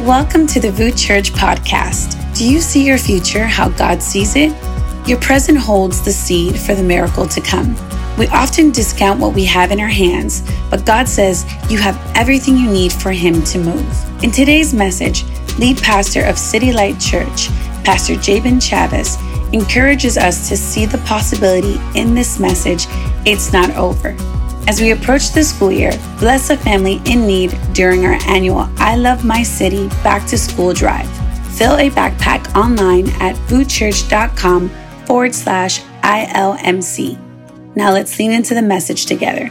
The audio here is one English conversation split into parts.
Welcome to the VOUS Church podcast. Do you see your future how God sees it? Your present holds the seed for the miracle to come. We often discount what we have in our hands, but God says you have everything you need for Him to move. In today's message, lead pastor of City Light Church, Pastor Jabin Chavez, encourages us to see the possibility in this message it's not over. As we approach the school year, bless a family in need during our annual I Love My City Back to School Drive. Fill a backpack online at vouschurch.com forward slash ILMC. Now let's lean into the message together.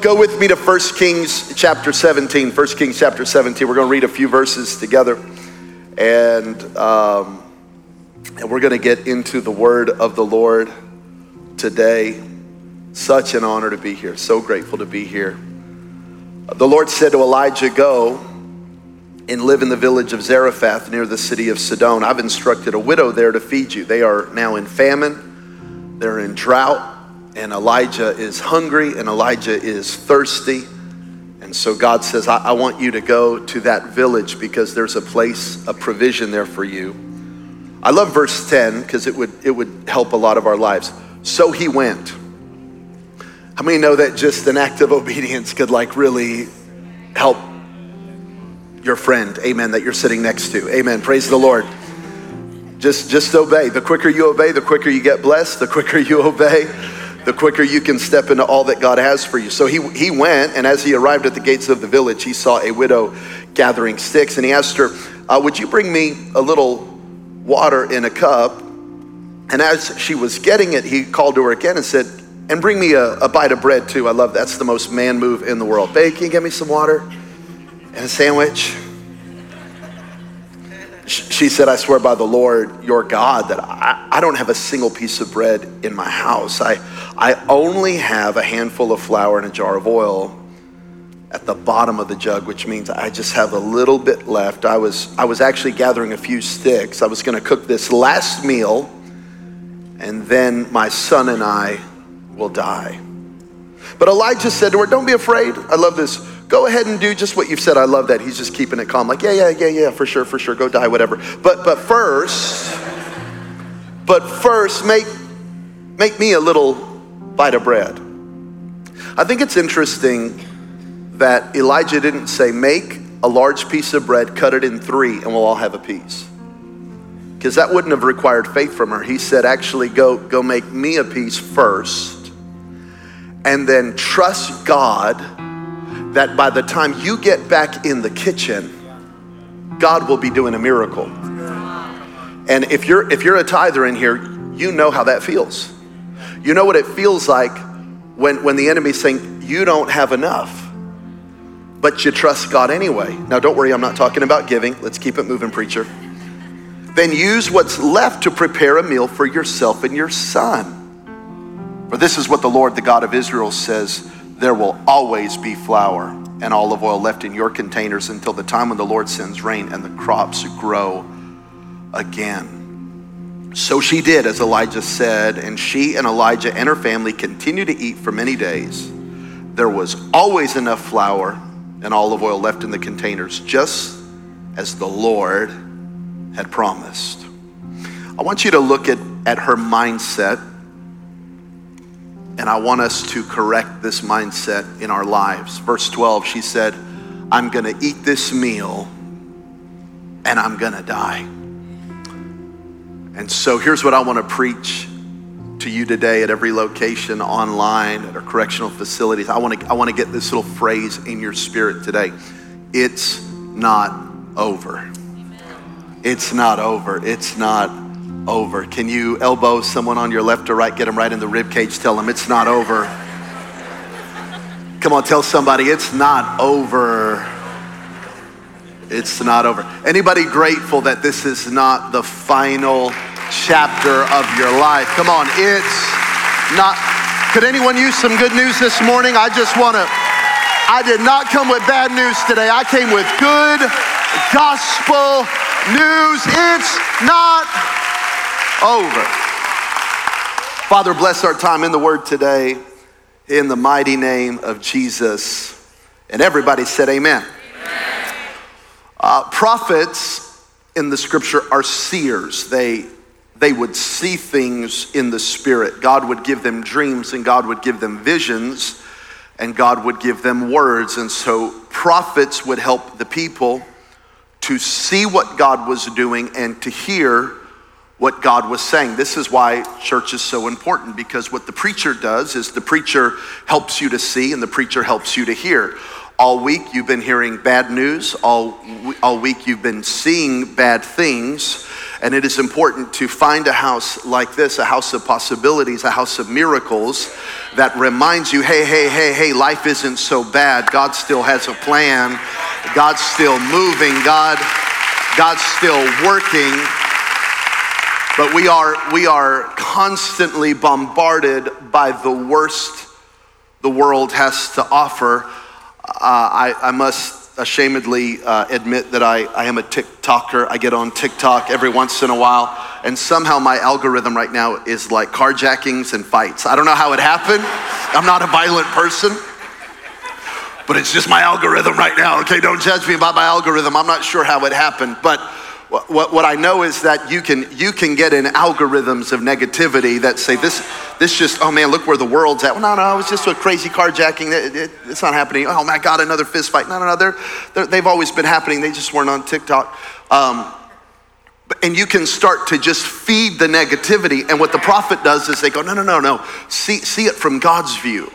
Go with me to 1 Kings chapter 17. 1 Kings chapter 17. We're going to read a few verses together. And, um, and we're going to get into the word of the Lord today. Such an honor to be here. So grateful to be here. The Lord said to Elijah, Go and live in the village of Zarephath near the city of Sidon. I've instructed a widow there to feed you. They are now in famine, they're in drought, and Elijah is hungry and Elijah is thirsty. And so God says, I, I want you to go to that village because there's a place, a provision there for you. I love verse 10 because it would, it would help a lot of our lives. So he went. How many know that just an act of obedience could like really help your friend, amen, that you're sitting next to? Amen. Praise the Lord. Just just obey. The quicker you obey, the quicker you get blessed, the quicker you obey, the quicker you can step into all that God has for you. So he he went, and as he arrived at the gates of the village, he saw a widow gathering sticks, and he asked her, uh, "Would you bring me a little water in a cup?" And as she was getting it, he called to her again and said, and bring me a, a, bite of bread too. I love that. that's the most man move in the world. Babe, can you get me some water and a sandwich? She said, I swear by the Lord your God that I, I don't have a single piece of bread in my house. I, I only have a handful of flour and a jar of oil at the bottom of the jug, which means I just have a little bit left. I was, I was actually gathering a few sticks. I was going to cook this last meal, and then my son and I will die. But Elijah said to her, Don't be afraid. I love this. Go ahead and do just what you've said. I love that. He's just keeping it calm. Like, yeah, yeah, yeah, yeah, for sure, for sure. Go die, whatever. But but first, but first, make make me a little bite of bread. I think it's interesting that Elijah didn't say, make a large piece of bread, cut it in three, and we'll all have a piece because that wouldn't have required faith from her. He said, actually, go, go make me a piece first, and then trust God that by the time you get back in the kitchen, God will be doing a miracle. And if you're if you're a tither in here, you know how that feels. You know what it feels like when, when the enemy's saying, you don't have enough, but you trust God anyway. Now, don't worry, I'm not talking about giving. Let's keep it moving, preacher. Then use what's left to prepare a meal for yourself and your son. For this is what the Lord, the God of Israel, says there will always be flour and olive oil left in your containers until the time when the Lord sends rain and the crops grow again. So she did as Elijah said, and she and Elijah and her family continued to eat for many days. There was always enough flour and olive oil left in the containers, just as the Lord had promised. I want you to look at, at her mindset, and I want us to correct this mindset in our lives. Verse 12, she said, I'm going to eat this meal and I'm going to die. And so here's what I want to preach to you today at every location, online, at our correctional facilities. I want to, I want to get this little phrase in your spirit today. It's not over. It's not over. It's not over. Can you elbow someone on your left or right, get them right in the rib cage, tell them it's not over. Come on, tell somebody it's not over. It's not over. Anybody grateful that this is not the final chapter of your life? Come on, it's not. Could anyone use some good news this morning? I just want to. I did not come with bad news today. I came with good gospel news. It's not over. Father, bless our time in the word today in the mighty name of Jesus. And everybody said, Amen. amen. Uh, prophets in the scripture are seers. They, they would see things in the spirit. God would give them dreams and God would give them visions and God would give them words. And so prophets would help the people to see what God was doing and to hear what God was saying. This is why church is so important because what the preacher does is the preacher helps you to see and the preacher helps you to hear. All week you've been hearing bad news, all, all week you've been seeing bad things. And it is important to find a house like this, a house of possibilities, a house of miracles that reminds you hey, hey, hey, hey, life isn't so bad. God still has a plan. God's still moving. God, God's still working. But we are, we are constantly bombarded by the worst the world has to offer. Uh, I, I, must ashamedly uh, admit that I, I am a TikToker. I get on TikTok every once in a while, and somehow my algorithm right now is like carjackings and fights. I don't know how it happened. I'm not a violent person, but it's just my algorithm right now. Okay, don't judge me about my algorithm. I'm not sure how it happened, but what, what I know is that you can, you can get in algorithms of negativity that say this, this just, oh man, look where the world's at. Well, no, no, it's just a crazy carjacking. It, it, it's not happening. Oh my God, another fist fight. No, no, no, they're, they're, they've always been happening. They just weren't on TikTok. Um, and you can start to just feed the negativity. And what the prophet does is they go, no, no, no, no. See, see it from God's view.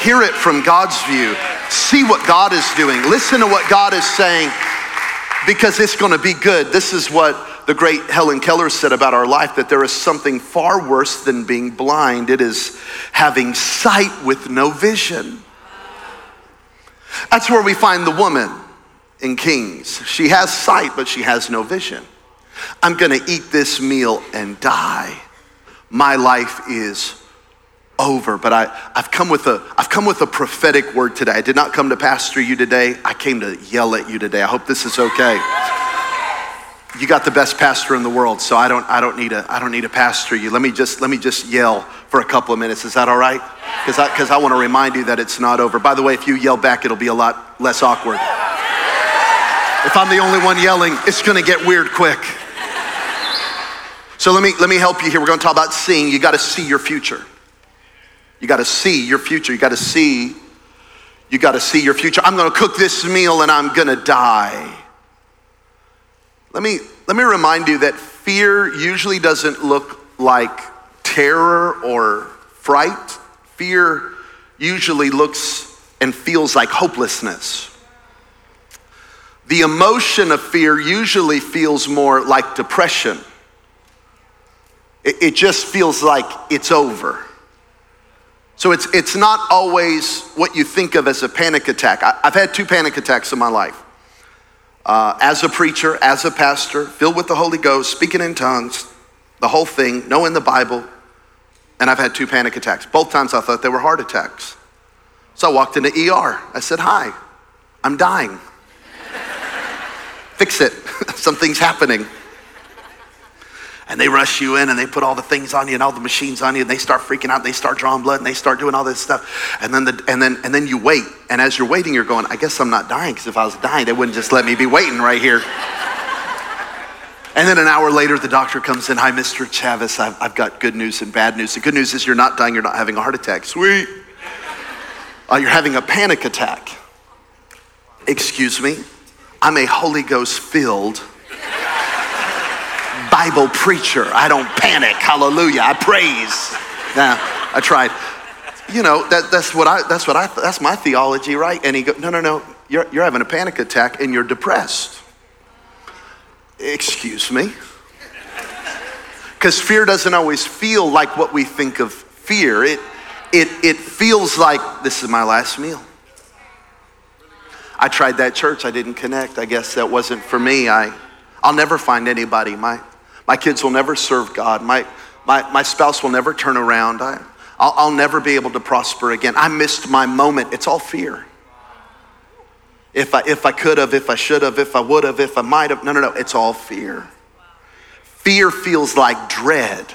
Hear it from God's view. See what God is doing. Listen to what God is saying because it's going to be good. This is what the great Helen Keller said about our life that there is something far worse than being blind. It is having sight with no vision. That's where we find the woman in Kings. She has sight, but she has no vision. I'm going to eat this meal and die. My life is over. But I, I've, come with a, I've come with a prophetic word today. I did not come to pastor you today. I came to yell at you today. I hope this is okay. You got the best pastor in the world, so I don't, I don't need a, I don't need a pastor you. Let me just, let me just yell for a couple of minutes. Is that all right? Because I, because I want to remind you that it's not over. By the way, if you yell back, it'll be a lot less awkward. If I'm the only one yelling, it's going to get weird quick. So let me, let me help you here. We're going to talk about seeing. You got to see your future. You got to see your future. You got to see, you got to see your future. I'm going to cook this meal and I'm going to die. Let me, let me remind you that fear usually doesn't look like terror or fright. Fear usually looks and feels like hopelessness. The emotion of fear usually feels more like depression. It, it just feels like it's over. So it's, it's not always what you think of as a panic attack. I, have had two panic attacks in my life. Uh, as a preacher, as a pastor, filled with the Holy Ghost, speaking in tongues, the whole thing, knowing the Bible, and I've had two panic attacks. Both times I thought they were heart attacks. So I walked into ER. I said, Hi, I'm dying. Fix it. Something's happening and they rush you in and they put all the things on you and all the machines on you and they start freaking out and they start drawing blood and they start doing all this stuff. And then the, and then and then you wait. And as you're waiting you're going i guess i'm not dying because if i was dying they wouldn't just let me be waiting right here. And then an hour later the doctor comes in hi mr Chavez I've, I've got good news and bad news. The good news is you're not dying you're not having a heart attack. Sweet. Uh, you're having a panic attack. Excuse me. I'm a holy ghost filled Bible preacher. I don't panic. Hallelujah. I praise. Now, I tried. You know, that, that's what I, that's what I, that's my theology, right? And he goes, no, no, no, you're, you're having a panic attack and you're depressed. Excuse me? Because fear doesn't always feel like what we think of fear. It, it, it feels like this is my last meal. I tried that church. I didn't connect. I guess that wasn't for me. I, I'll never find anybody. My, my kids will never serve God. My, my, my spouse will never turn around. I, I'll, I'll never be able to prosper again. I missed my moment. It's all fear. If I, if I could have, if I should have, if I would have, if I might have. No, no, no. It's all fear. Fear feels like dread.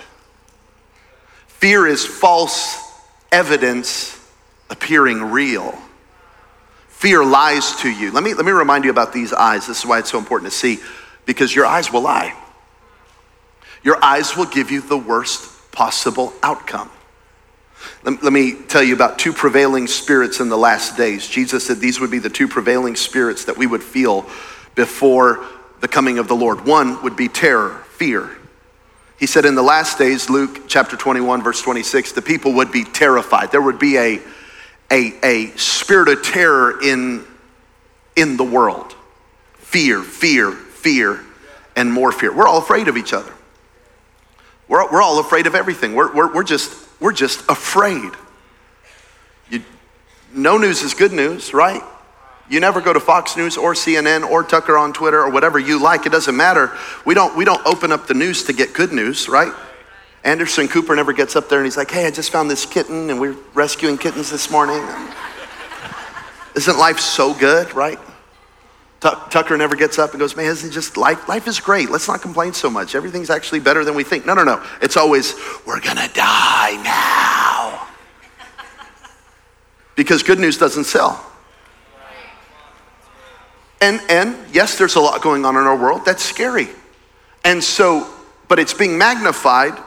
Fear is false evidence appearing real. Fear lies to you. Let me, let me remind you about these eyes. This is why it's so important to see, because your eyes will lie. Your eyes will give you the worst possible outcome. Let, me tell you about two prevailing spirits in the last days. Jesus said these would be the two prevailing spirits that we would feel before the coming of the Lord. One would be terror, fear. He said in the last days, Luke chapter 21, verse 26, the people would be terrified. There would be a, a, a spirit of terror in, in the world. Fear, fear, fear, and more fear. We're all afraid of each other. We're, we're all afraid of everything. We're, we're, we're, just, we're just afraid. You, no news is good news, right? You never go to Fox News or CNN or Tucker on Twitter or whatever you like. It doesn't matter. We don't, we don't open up the news to get good news, right? Anderson Cooper never gets up there and he's like, hey, I just found this kitten and we're rescuing kittens this morning. Isn't life so good, right? Tucker never gets up and goes, man, isn't just life? Life is great. Let's not complain so much. Everything's actually better than we think. No, no, no. It's always, we're going to die now. because good news doesn't sell. And, and yes, there's a lot going on in our world. That's scary. And so, but it's being magnified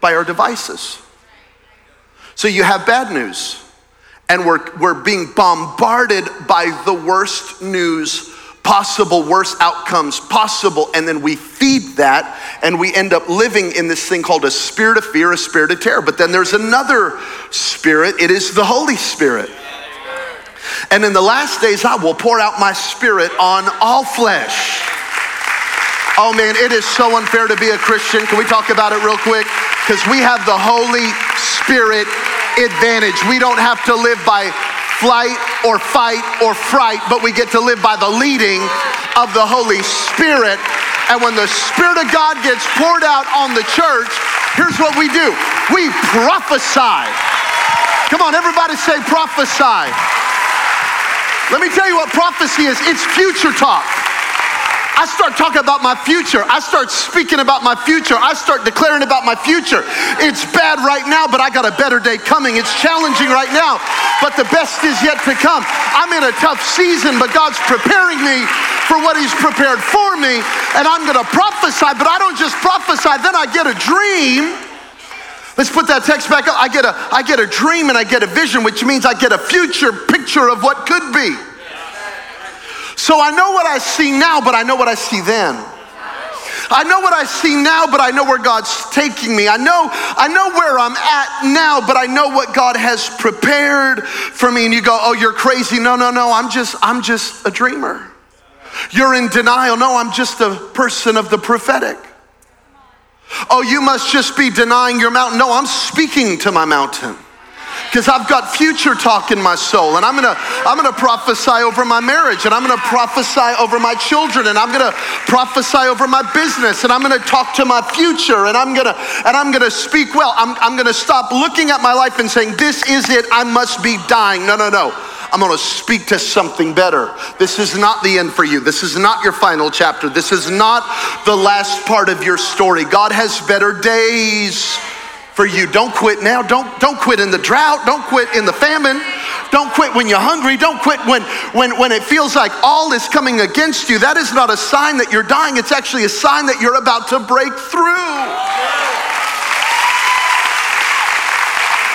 by our devices. So you have bad news, and we're, we're being bombarded by the worst news possible worst outcomes possible, and then we feed that, and we end up living in this thing called a spirit of fear, a spirit of terror. But then there's another spirit, it is the Holy Spirit. And in the last days, I will pour out my spirit on all flesh. Oh man, it is so unfair to be a Christian. Can we talk about it real quick? Because we have the Holy Spirit advantage. We don't have to live by flight or fight or fright, but we get to live by the leading of the Holy Spirit. And when the Spirit of God gets poured out on the church, here's what we do we prophesy. Come on, everybody say prophesy. Let me tell you what prophecy is it's future talk. I start talking about my future. I start speaking about my future. I start declaring about my future. It's bad right now, but I got a better day coming. It's challenging right now, but the best is yet to come. I'm in a tough season, but God's preparing me for what He's prepared for me, and I'm going to prophesy, but I don't just prophesy, then I get a dream. Let's put that text back up. I get a I get a dream and I get a vision, which means I get a future picture of what could be. So I know what I see now, but I know what I see then. I know what I see now, but I know where God's taking me. I know, I know where I'm at now, but I know what God has prepared for me. And you go, oh, you're crazy. No, no, no. I'm just, I'm just a dreamer. You're in denial. No, I'm just a person of the prophetic. Oh, you must just be denying your mountain. No, I'm speaking to my mountain because I've got future talk in my soul and I'm gonna I'm gonna prophesy over my marriage and I'm gonna prophesy over my children and I'm gonna prophesy over my business and I'm gonna talk to my future and I'm gonna and I'm gonna speak well. I'm, I'm gonna stop looking at my life and saying, This is it, I must be dying. No, no, no. I'm going to speak to something better. This is not the end for you. This is not your final chapter. This is not the last part of your story. God has better days for you. Don't quit now. Don't, don't quit in the drought. Don't quit in the famine. Don't quit when you're hungry. Don't quit when, when, when it feels like all is coming against you. That is not a sign that you're dying. It's actually a sign that you're about to break through.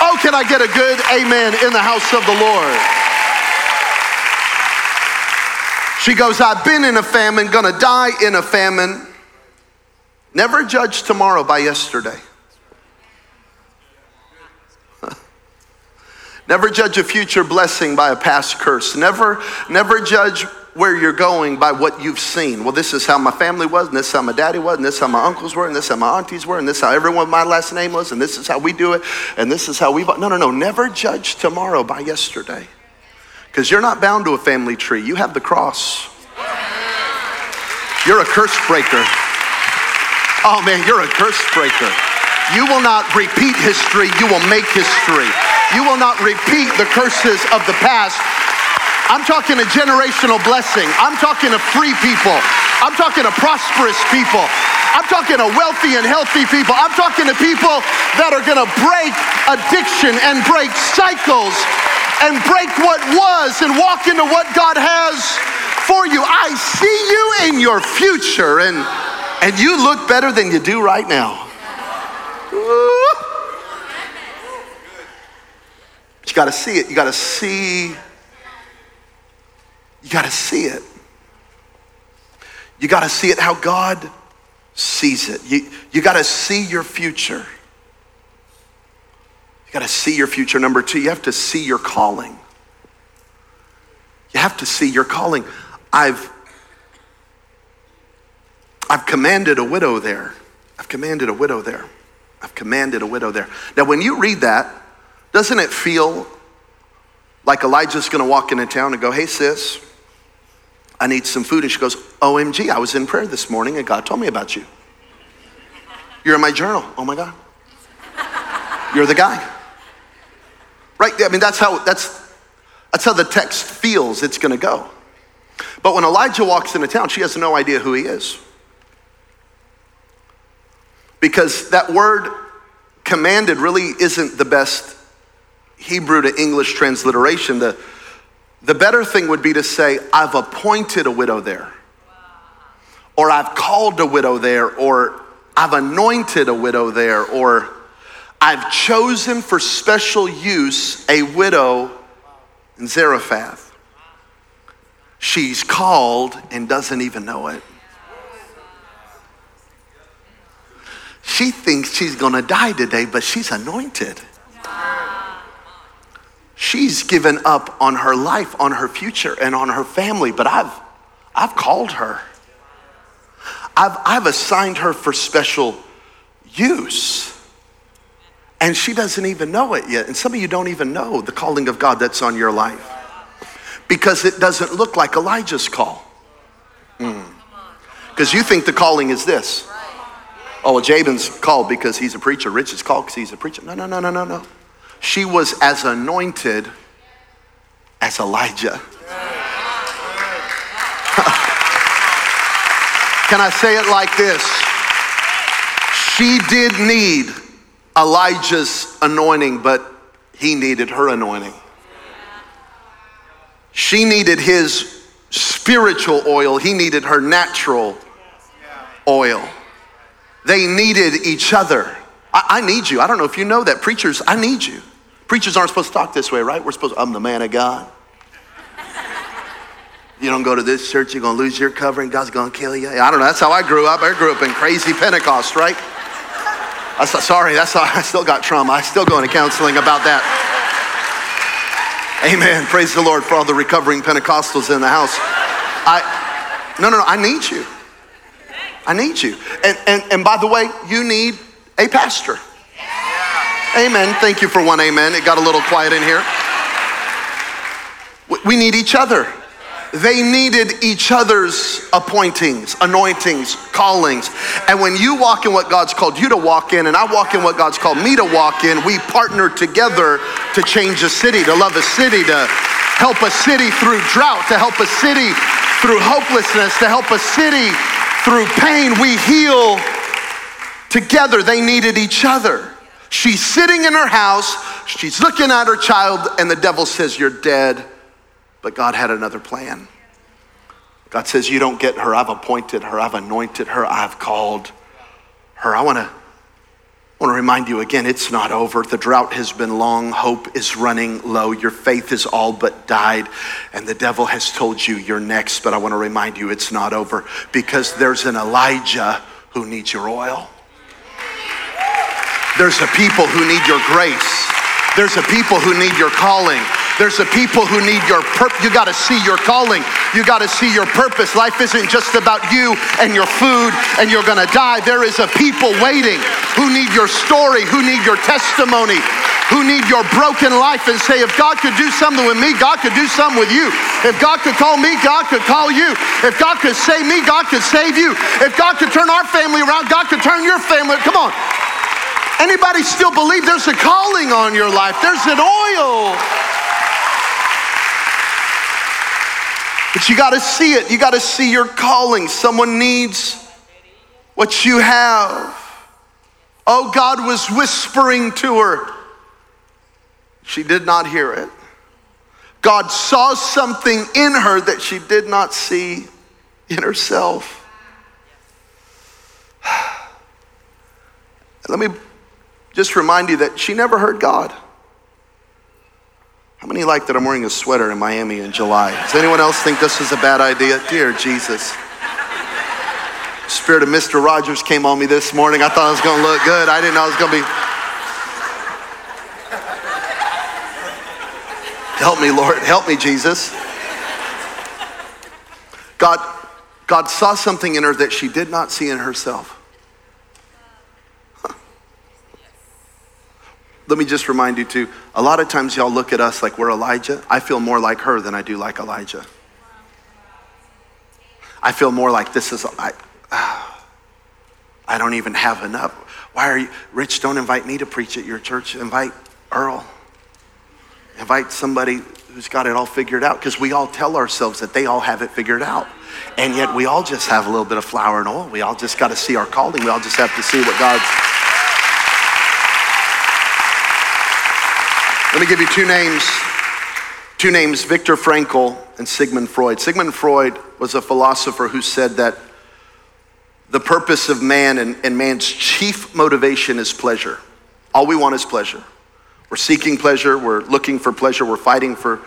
Oh, can I get a good amen in the house of the Lord? She goes, I've been in a famine, gonna die in a famine. Never judge tomorrow by yesterday. Never judge a future blessing by a past curse. Never, never judge where you're going by what you've seen. Well, this is how my family was, and this is how my daddy was, and this is how my uncles were, and this is how my aunties were, and this is how everyone my last name was, and this is how we do it, and this is how we. No, no, no. Never judge tomorrow by yesterday, because you're not bound to a family tree. You have the cross. You're a curse breaker. Oh man, you're a curse breaker. You will not repeat history, you will make history. You will not repeat the curses of the past. I'm talking a generational blessing. I'm talking to free people. I'm talking to prosperous people. I'm talking to wealthy and healthy people. I'm talking to people that are going to break addiction and break cycles and break what was and walk into what God has for you. I see you in your future and, and you look better than you do right now. You got to see it. You got to see. You got to see it. You got to see it how God sees it. You, you got to see your future. You got to see your future. Number two, you have to see your calling. You have to see your calling. I've, I've commanded a widow there. I've commanded a widow there. I've commanded a widow there. Now, when you read that, doesn't it feel like Elijah's gonna walk into town and go, hey, sis, I need some food? And she goes, OMG, I was in prayer this morning and God told me about you. You're in my journal. Oh my God. You're the guy. Right? I mean, that's how, that's, that's how the text feels it's gonna go. But when Elijah walks into town, she has no idea who he is. Because that word commanded really isn't the best Hebrew to English transliteration. The, the better thing would be to say, I've appointed a widow there, or I've called a widow there, or I've anointed a widow there, or I've chosen for special use a widow in Zarephath. She's called and doesn't even know it. She thinks she's gonna die today, but she's anointed. She's given up on her life, on her future, and on her family, but I've, I've called her. I've, I've assigned her for special use. And she doesn't even know it yet. And some of you don't even know the calling of God that's on your life because it doesn't look like Elijah's call. Because mm. you think the calling is this. Oh, well, Jabin's called because he's a preacher. Rich is called because he's a preacher. No, no, no, no, no, no. She was as anointed as Elijah. Can I say it like this? She did need Elijah's anointing, but he needed her anointing. She needed his spiritual oil, he needed her natural oil. They needed each other. I, I, need you. I don't know if you know that. Preachers, I need you. Preachers aren't supposed to talk this way, right? We're supposed to, I'm the man of God. You don't go to this church, you're gonna lose your covering, God's gonna kill you. I don't know, that's how I grew up. I grew up in crazy Pentecost, right? I, sorry, that's how, I still got trauma. I still go into counseling about that. Amen. Praise the Lord for all the recovering Pentecostals in the house. I, no, no, no, I need you. I need you. And, and, and by the way, you need a pastor. Amen. Thank you for one amen. It got a little quiet in here. We need each other. They needed each other's appointings, anointings, callings. And when you walk in what God's called you to walk in, and I walk in what God's called me to walk in, we partner together to change a city, to love a city, to help a city through drought, to help a city through hopelessness, to help a city through pain. We heal together. They needed each other. She's sitting in her house, she's looking at her child, and the devil says, You're dead. But God had another plan. God says, You don't get her. I've appointed her, I've anointed her, I've called her. I want to. I want to remind you again, it's not over. The drought has been long. Hope is running low. Your faith is all but died. And the devil has told you you're next. But I want to remind you it's not over because there's an Elijah who needs your oil. There's a people who need your grace. There's a people who need your calling. There's a people who need your purpose. You got to see your calling. You got to see your purpose. Life isn't just about you and your food and you're going to die. There is a people waiting who need your story, who need your testimony, who need your broken life and say, if God could do something with me, God could do something with you. If God could call me, God could call you. If God could save me, God could save you. If God could turn our family around, God could turn your family. Come on. Anybody still believe there's a calling on your life? There's an oil. But you got to see it. You got to see your calling. Someone needs what you have. Oh, God was whispering to her. She did not hear it. God saw something in her that she did not see in herself. Let me just remind you that she never heard God. How many like that I'm wearing a sweater in Miami in July? Does anyone else think this is a bad idea? Dear Jesus. Spirit of Mr. Rogers came on me this morning. I thought it was going to look good. I didn't know it was going to be. Help me, Lord. Help me, Jesus. God, God saw something in her that she did not see in herself. Let me just remind you too, a lot of times y'all look at us like we're Elijah. I feel more like her than I do like Elijah. I feel more like this is, I, I don't even have enough. Why are you, Rich, don't invite me to preach at your church. Invite Earl. Invite somebody who's got it all figured out because we all tell ourselves that they all have it figured out. And yet we all just have a little bit of flour and oil. We all just got to see our calling. We all just have to see what God's. Let me give you two names. Two names, Viktor Frankl and Sigmund Freud. Sigmund Freud was a philosopher who said that the purpose of man and, and man's chief motivation is pleasure. All we want is pleasure. We're seeking pleasure, we're looking for pleasure, we're fighting for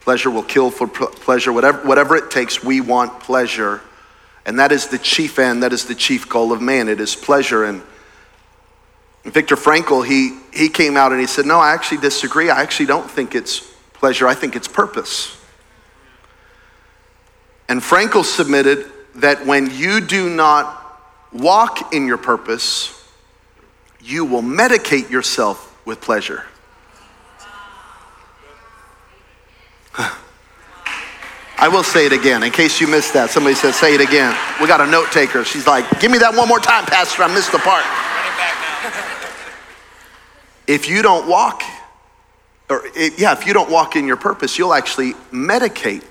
pleasure, we'll kill for pleasure, whatever, whatever it takes, we want pleasure. And that is the chief end, that is the chief goal of man. It is pleasure. And Viktor Frankl, he, he came out and he said, No, I actually disagree. I actually don't think it's pleasure, I think it's purpose. And Frankl submitted that when you do not walk in your purpose, you will medicate yourself with pleasure. I will say it again in case you missed that. Somebody says, say it again. We got a note taker. She's like, give me that one more time, Pastor. I missed the part. if you don't walk, or it, yeah, if you don't walk in your purpose, you'll actually medicate.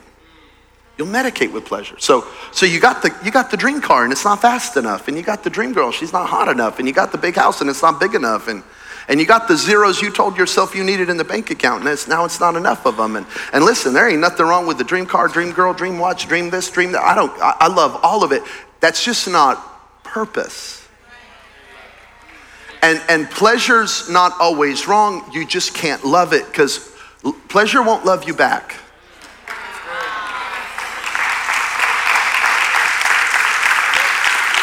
You'll medicate with pleasure. So, so you got the you got the dream car and it's not fast enough, and you got the dream girl, she's not hot enough, and you got the big house and it's not big enough, and and you got the zeros you told yourself you needed in the bank account, and it's, now it's not enough of them. And, and listen, there ain't nothing wrong with the dream car, dream girl, dream watch, dream this, dream that. I don't, I, I love all of it. That's just not purpose. And, and pleasure's not always wrong. You just can't love it because pleasure won't love you back.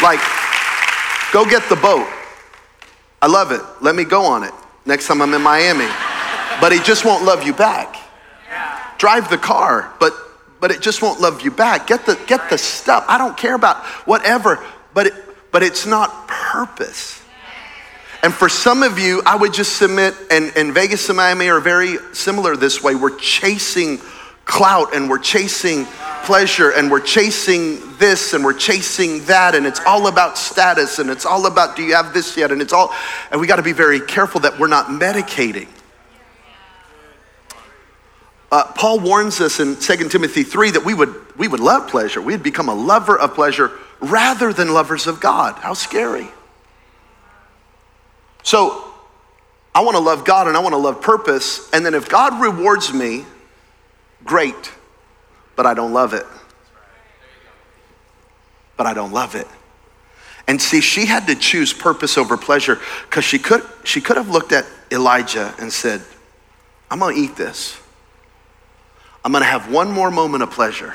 Like, go get the boat. I love it. Let me go on it next time I'm in Miami. But it just won't love you back. Drive the car, but but it just won't love you back. Get the get the stuff. I don't care about whatever, but it, but it's not purpose. And for some of you, I would just submit, and, and Vegas and Miami are very similar this way. We're chasing clout and we're chasing pleasure and we're chasing this and we're chasing that and it's all about status and it's all about do you have this yet? And it's all and we got to be very careful that we're not medicating. Uh, paul warns us in 2 timothy 3 that we would we would love pleasure. We'd become a lover of pleasure rather than lovers of god. How scary so i want to love god and i want to love purpose and then if god rewards me great but I don't love it. But I don't love it. And see, she had to choose purpose over pleasure because she could, she could have looked at Elijah and said, I'm going to eat this. I'm going to have one more moment of pleasure.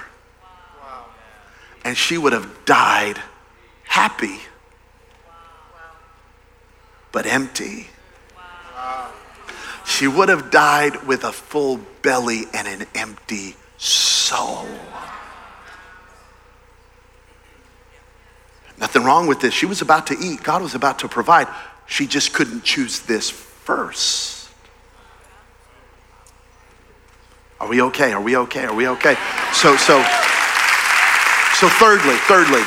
And she would have died happy, but empty. She would have died with a full belly and an empty soul. Nothing wrong with this. She was about to eat, God was about to provide. She just couldn't choose this first. Are we okay? Are we okay? Are we okay? So, so, so thirdly, thirdly,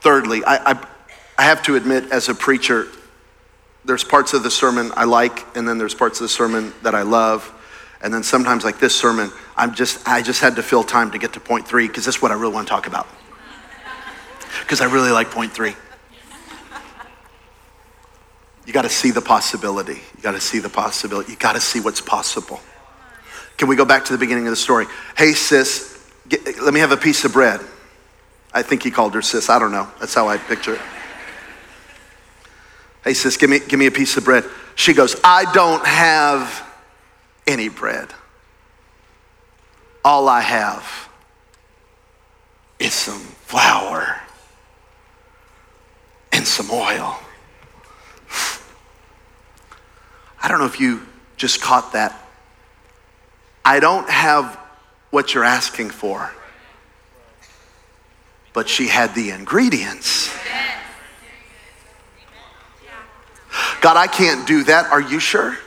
thirdly, I, I, I have to admit as a preacher, there's parts of the sermon I like, and then there's parts of the sermon that I love. And then sometimes, like this sermon, I'm just, I just had to fill time to get to point three because this is what I really want to talk about. Because I really like point three. You got to see the possibility. You got to see the possibility. You got to see what's possible. Can we go back to the beginning of the story? Hey, sis, get, let me have a piece of bread. I think he called her sis. I don't know. That's how I picture it. Hey, sis, give me, give me a piece of bread. She goes, I don't have any bread. All I have is some flour and some oil. I don't know if you just caught that. I don't have what you're asking for, but she had the ingredients. God, I can't do that. Are you sure?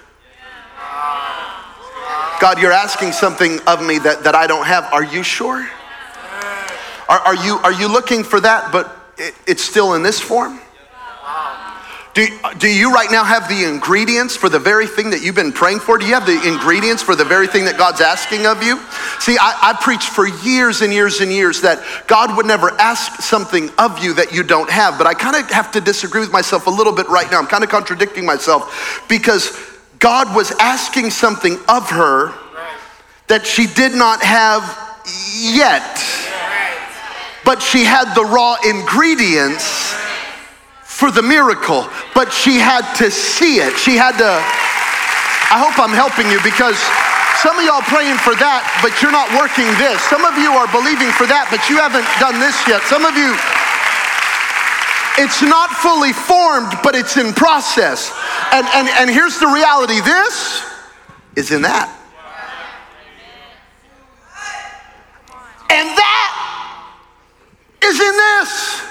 God, you're asking something of me that, that I don't have. Are you sure? Are, are, you, are you looking for that, but it, it's still in this form? Do, do you right now have the ingredients for the very thing that you've been praying for? Do you have the ingredients for the very thing that God's asking of you? See, I, I preached for years and years and years that God would never ask something of you that you don't have, but I kind of have to disagree with myself a little bit right now. I'm kind of contradicting myself because God was asking something of her that she did not have yet, but she had the raw ingredients for the miracle, but she had to see it. She had to. I hope I'm helping you because some of y'all praying for that, but you're not working this. Some of you are believing for that, but you haven't done this yet. Some of you, it's not fully formed, but it's in process. And, and, and here's the reality this is in that. And that is in this.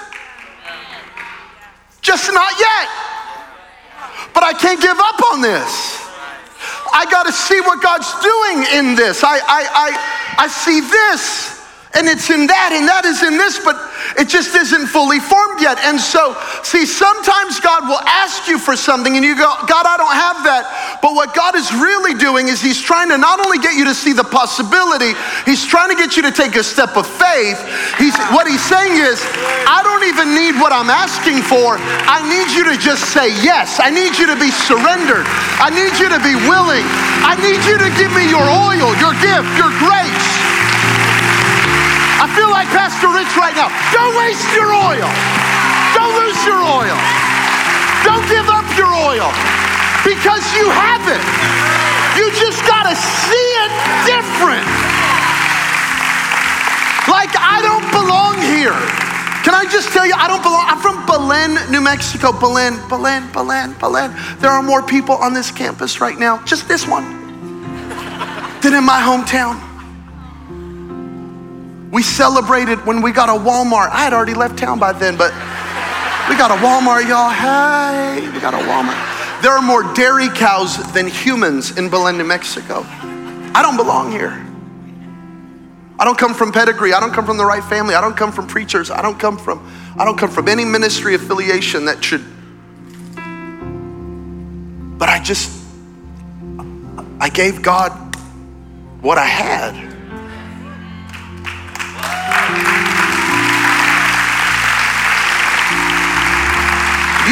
Just not yet. But I can't give up on this. I got to see what God's doing in this. I, I, I, I see this and it's in that, and that is in this, but it just isn't fully formed yet. And so, see, sometimes God will ask you for something, and you go, God, I don't have that. But what God is really doing is He's trying to not only get you to see the possibility, He's trying to get you to take a step of faith. He's, what He's saying is, I don't even need what I'm asking for. I need you to just say yes. I need you to be surrendered. I need you to be willing. I need you to give me your oil, your gift, your grace. I feel like Pastor Rich right now. Don't waste your oil. Don't lose your oil. Don't give up your oil because you have it. You just got to see it different. Like, I don't belong here. Can I just tell you, I don't belong. I'm from Belen, New Mexico. Belen, Belen, Belen, Belen. There are more people on this campus right now, just this one, than in my hometown. We celebrated when we got a Walmart. I had already left town by then, but we got a Walmart, y'all. Hey, we got a Walmart. There are more dairy cows than humans in Belen, New Mexico. I don't belong here. I don't come from pedigree. I don't come from the right family. I don't come from preachers. I don't come from I don't come from any ministry affiliation that should But I just I gave God what I had.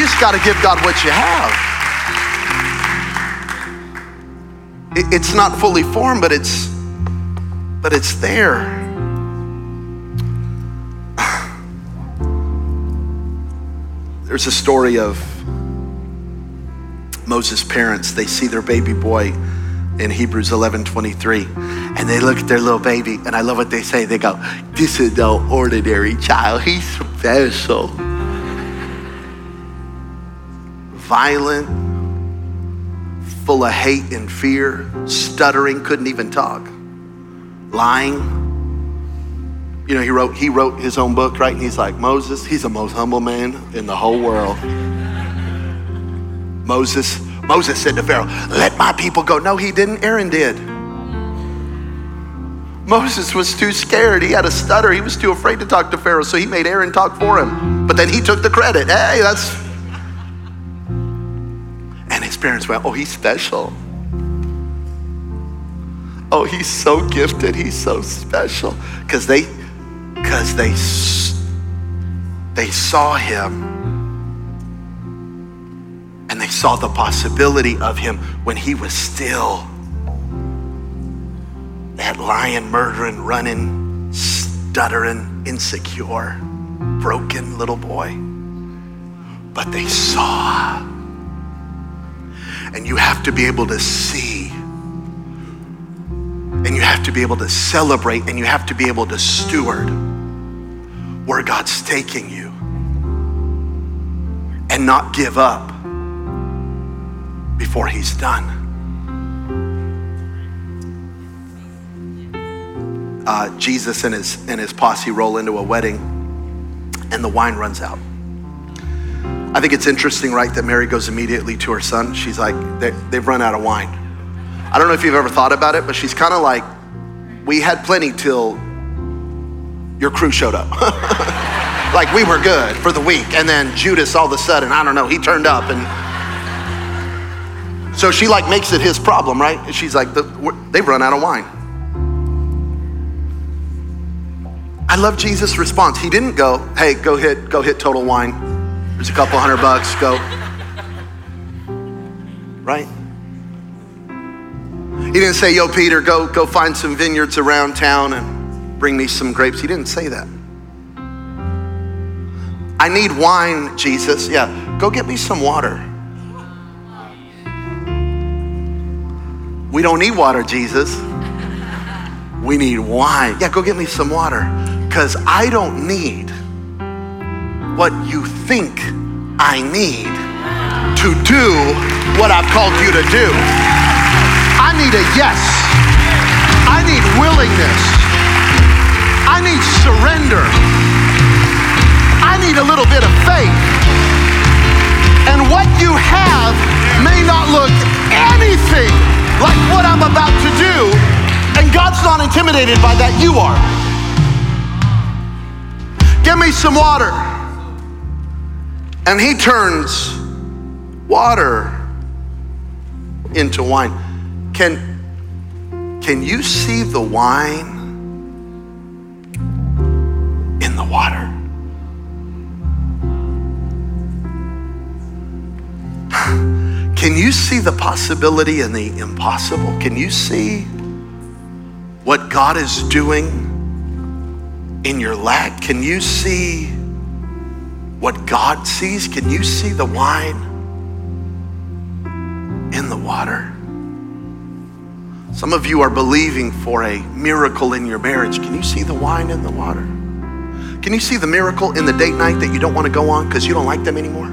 Just got to give God what you have. It, it's not fully formed, but it's but it's there. There's a story of Moses' parents. They see their baby boy in Hebrews 11 23. And they look at their little baby, and I love what they say. They go, This is no ordinary child, he's special violent, full of hate and fear, stuttering, couldn't even talk, lying. You know, he wrote, he wrote his own book, right? And he's like, Moses, he's the most humble man in the whole world. Moses, Moses said to Pharaoh, let my people go. No, he didn't. Aaron did. Moses was too scared. He had a stutter. He was too afraid to talk to Pharaoh, so he made Aaron talk for him. But then he took the credit. Hey, that's parents went, Oh, he's special. Oh, he's so gifted. He's so special. Because they, because they, they saw him and they saw the possibility of him when he was still that lying, murdering, running, stuttering, insecure, broken little boy. But they saw. And you have to be able to see. And you have to be able to celebrate. And you have to be able to steward where God's taking you. And not give up before He's done. uh, Jesus and his, and his posse roll into a wedding and the wine runs out. I think it's interesting, right, that Mary goes immediately to her son. She's like, they, they've run out of wine. I don't know if you've ever thought about it, but she's kind of like, we had plenty till your crew showed up. like we were good for the week. And then Judas, all of a sudden, I don't know, he turned up and so she like makes it his problem, right? And she's like, they've run out of wine. I love Jesus' response. He didn't go, hey, go hit, go hit Total Wine. There's a couple hundred bucks, go. Right? He didn't say, yo, Peter, go, go find some vineyards around town and bring me some grapes. He didn't say that. I need wine, Jesus. Yeah, go get me some water. We don't need water, Jesus. We need wine. Yeah, go get me some water because I don't need what you think I need to do what I've called you to do. I need a yes. I need willingness. I need surrender. I need a little bit of faith. And what you have may not look anything like what I'm about to do. And God's not intimidated by that, you are. Give me some water. And he turns water into wine. Can, can you see the wine in the water? Can you see the possibility and the impossible? Can you see what God is doing in your lack? Can you see what God sees? Can you see the wine in the water? Some of you are believing for a miracle in your marriage. Can you see the wine in the water? Can you see the miracle in the date night that you don't want to go on because you don't like them anymore?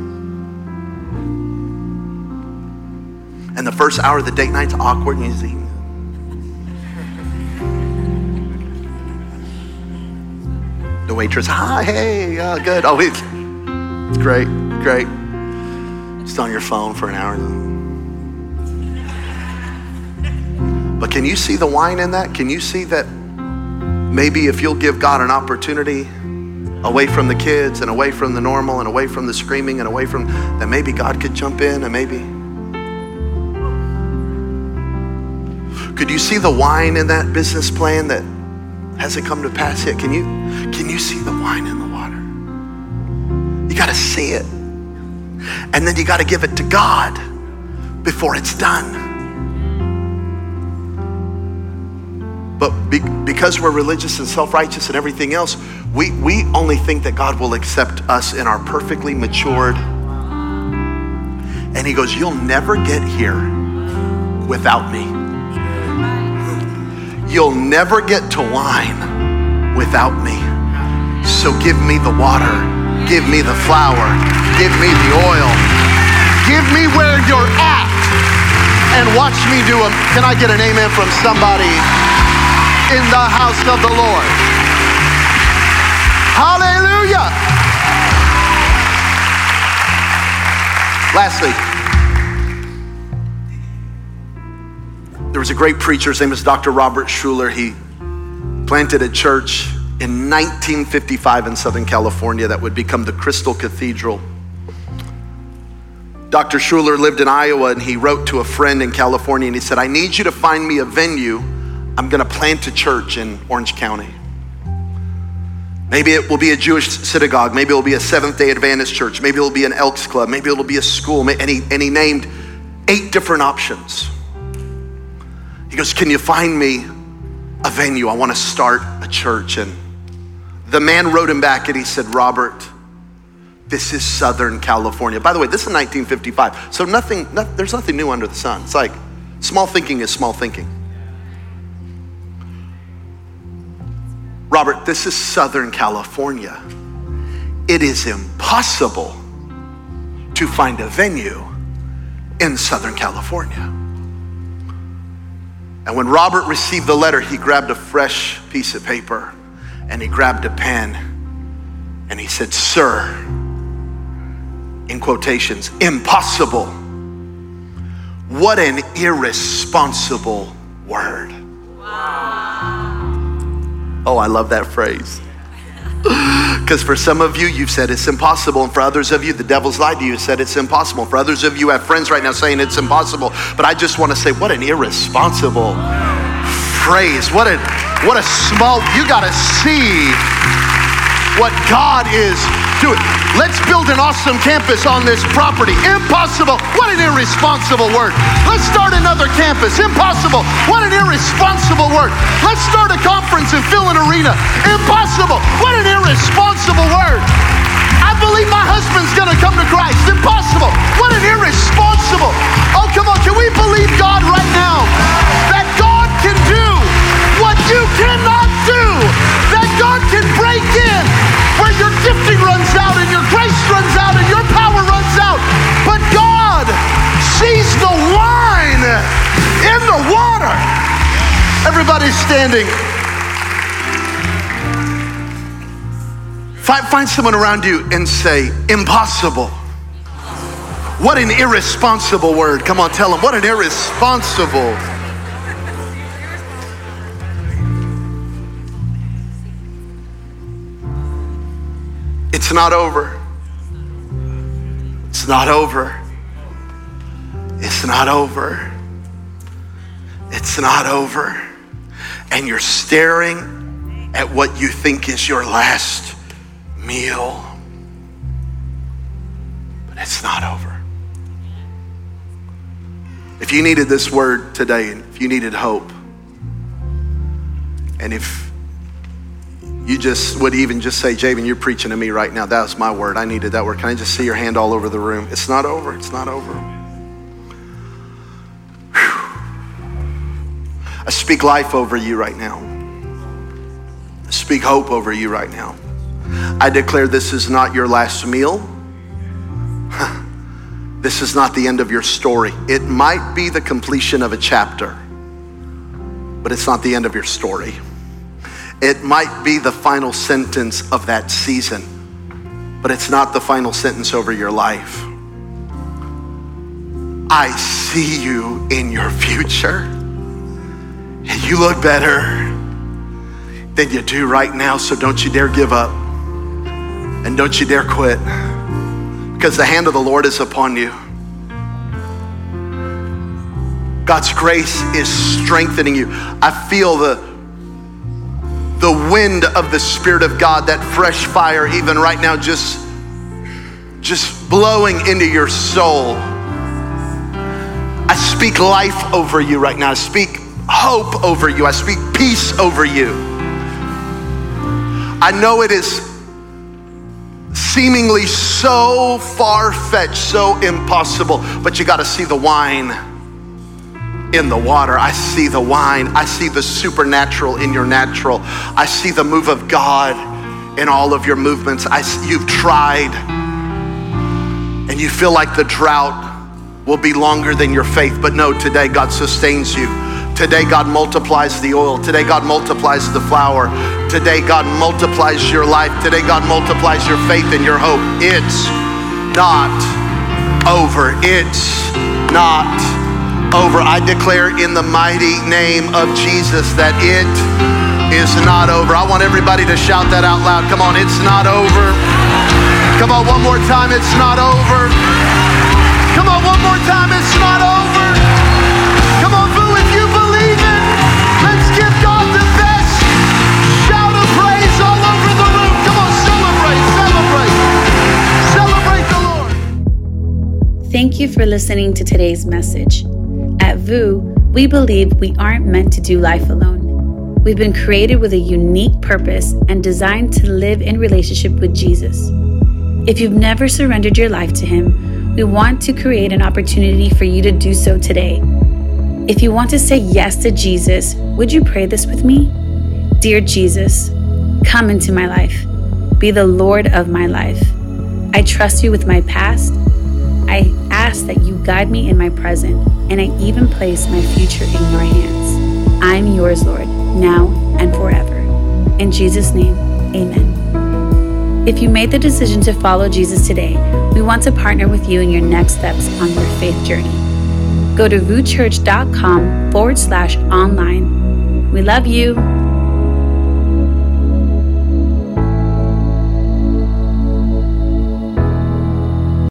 And the first hour of the date night's awkward and you see, The waitress, hi, hey, uh, good. Oh, it's great, great. Just on your phone for an hour. But can you see the wine in that? Can you see that maybe if you'll give God an opportunity away from the kids and away from the normal and away from the screaming and away from that maybe God could jump in and maybe could you see the wine in that business plan that hasn't come to pass yet? Can you can you see the wine in the got to see it. And then you got to give it to God before it's done. But be, because we're religious and self-righteous and everything else, we, we only think that God will accept us in our perfectly matured. And he goes, you'll never get here without me. You'll never get to wine without me. So give me the water, give me the flour, give me the oil, give me where you're at, and watch me do them. Can I get an amen from somebody in the house of the Lord? Hallelujah. Lastly, There was a great preacher, his name was Dr. Robert Schuller. He planted a church in 1955 in Southern California that would become the Crystal Cathedral. Dr. Schuller lived in Iowa and he wrote to a friend in California and he said, I need you to find me a venue. I'm going to plant a church in Orange County. Maybe it will be a Jewish synagogue. Maybe it will be a Seventh day Adventist church. Maybe it will be an Elks Club. Maybe it'll be a school. And he, and he named eight different options. He goes, Can you find me a venue. I want to start a church. And the man wrote him back and he said, Robert, this is Southern California. By the way, this is 1955. So nothing, no, there's nothing new under the sun. It's like small thinking is small thinking. Robert, this is Southern California. It is impossible to find a venue in Southern California. And when Robert received the letter, he grabbed a fresh piece of paper and he grabbed a pen and he said, Sir, in quotations, impossible. What an irresponsible word. Wow. Oh, I love that phrase. Because for some of you, you've said it's impossible. And for others of you, the devil's lied to you, and said it's impossible. For others of you, have friends right now saying it's impossible. But I just want to say, what an irresponsible phrase. What a, what a small, you got to see what God is doing. Let's build an awesome campus on this property. Impossible. What an irresponsible word. Let's start another campus. Impossible. What an irresponsible word. Let's start a conference and fill an arena. Impossible. What an irresponsible word. I believe my husband's gonna come to Christ. Impossible. What an irresponsible. Oh, come on. Can we believe God right now you cannot do? That God can break in where your gifting runs out and your grace runs out and your power runs out. But God sees the wine in the water. Everybody's standing. Find, find someone around you and say, impossible. What an irresponsible word. Come on, tell them, what an irresponsible It's not over. It's not over. It's not over. It's not over. And you're staring at what you think is your last meal. But it's not over. If you needed this word today, if you needed hope, and if you just would even just say, Jabin, you're preaching to me right now. That was my word. I needed that word. Can I just see your hand all over the room? It's not over. It's not over. Whew. I speak life over you right now. I speak hope over you right now. I declare this is not your last meal. This is not the end of your story. It might be the completion of a chapter, but it's not the end of your story. It might be the final sentence of that season, but it's not the final sentence over your life. I see you in your future. And you look better than you do right now, so don't you dare give up. And don't you dare quit. Because the hand of the Lord is upon you. God's grace is strengthening you. I feel the the wind of the Spirit of God, that fresh fire, even right now, just, just blowing into your soul. I speak life over you right now. I speak hope over you. I speak peace over you. I know it is seemingly so far fetched, so impossible, but you got to see the wine in the water. I see the wine. I see the supernatural in your natural. I see the move of God in all of your movements. I, you've tried and you feel like the drought will be longer than your faith. But no, today God sustains you. Today God multiplies the oil. Today God multiplies the flour. Today God multiplies your life. Today God multiplies your faith and your hope. It's not over. It's not over. I declare in the mighty name of Jesus that it is not over. I want everybody to shout that out loud. Come on, it's not over. Come on, one more time, it's not over. Come on, one more time, it's not over. Come on, boo, if you believe it, let's give God the best shout of praise all over the room. Come on, celebrate, celebrate, celebrate the Lord. Thank you for listening to today's message. VOUS, we believe we aren't meant to do life alone. We've been created with a unique purpose and designed to live in relationship with Jesus. If you've never surrendered your life to Him, we want to create an opportunity for you to do so today. If you want to say yes to Jesus, would you pray this with me? Dear Jesus, come into my life. Be the Lord of my life. I trust you with my past. I ask that you guide me in my present, and I even place my future in your hands. I'm yours, Lord, now and forever. In Jesus' name, amen. If you made the decision to follow Jesus today, we want to partner with you in your next steps on your faith journey. Go to vouschurch.com forward slash online. We love you.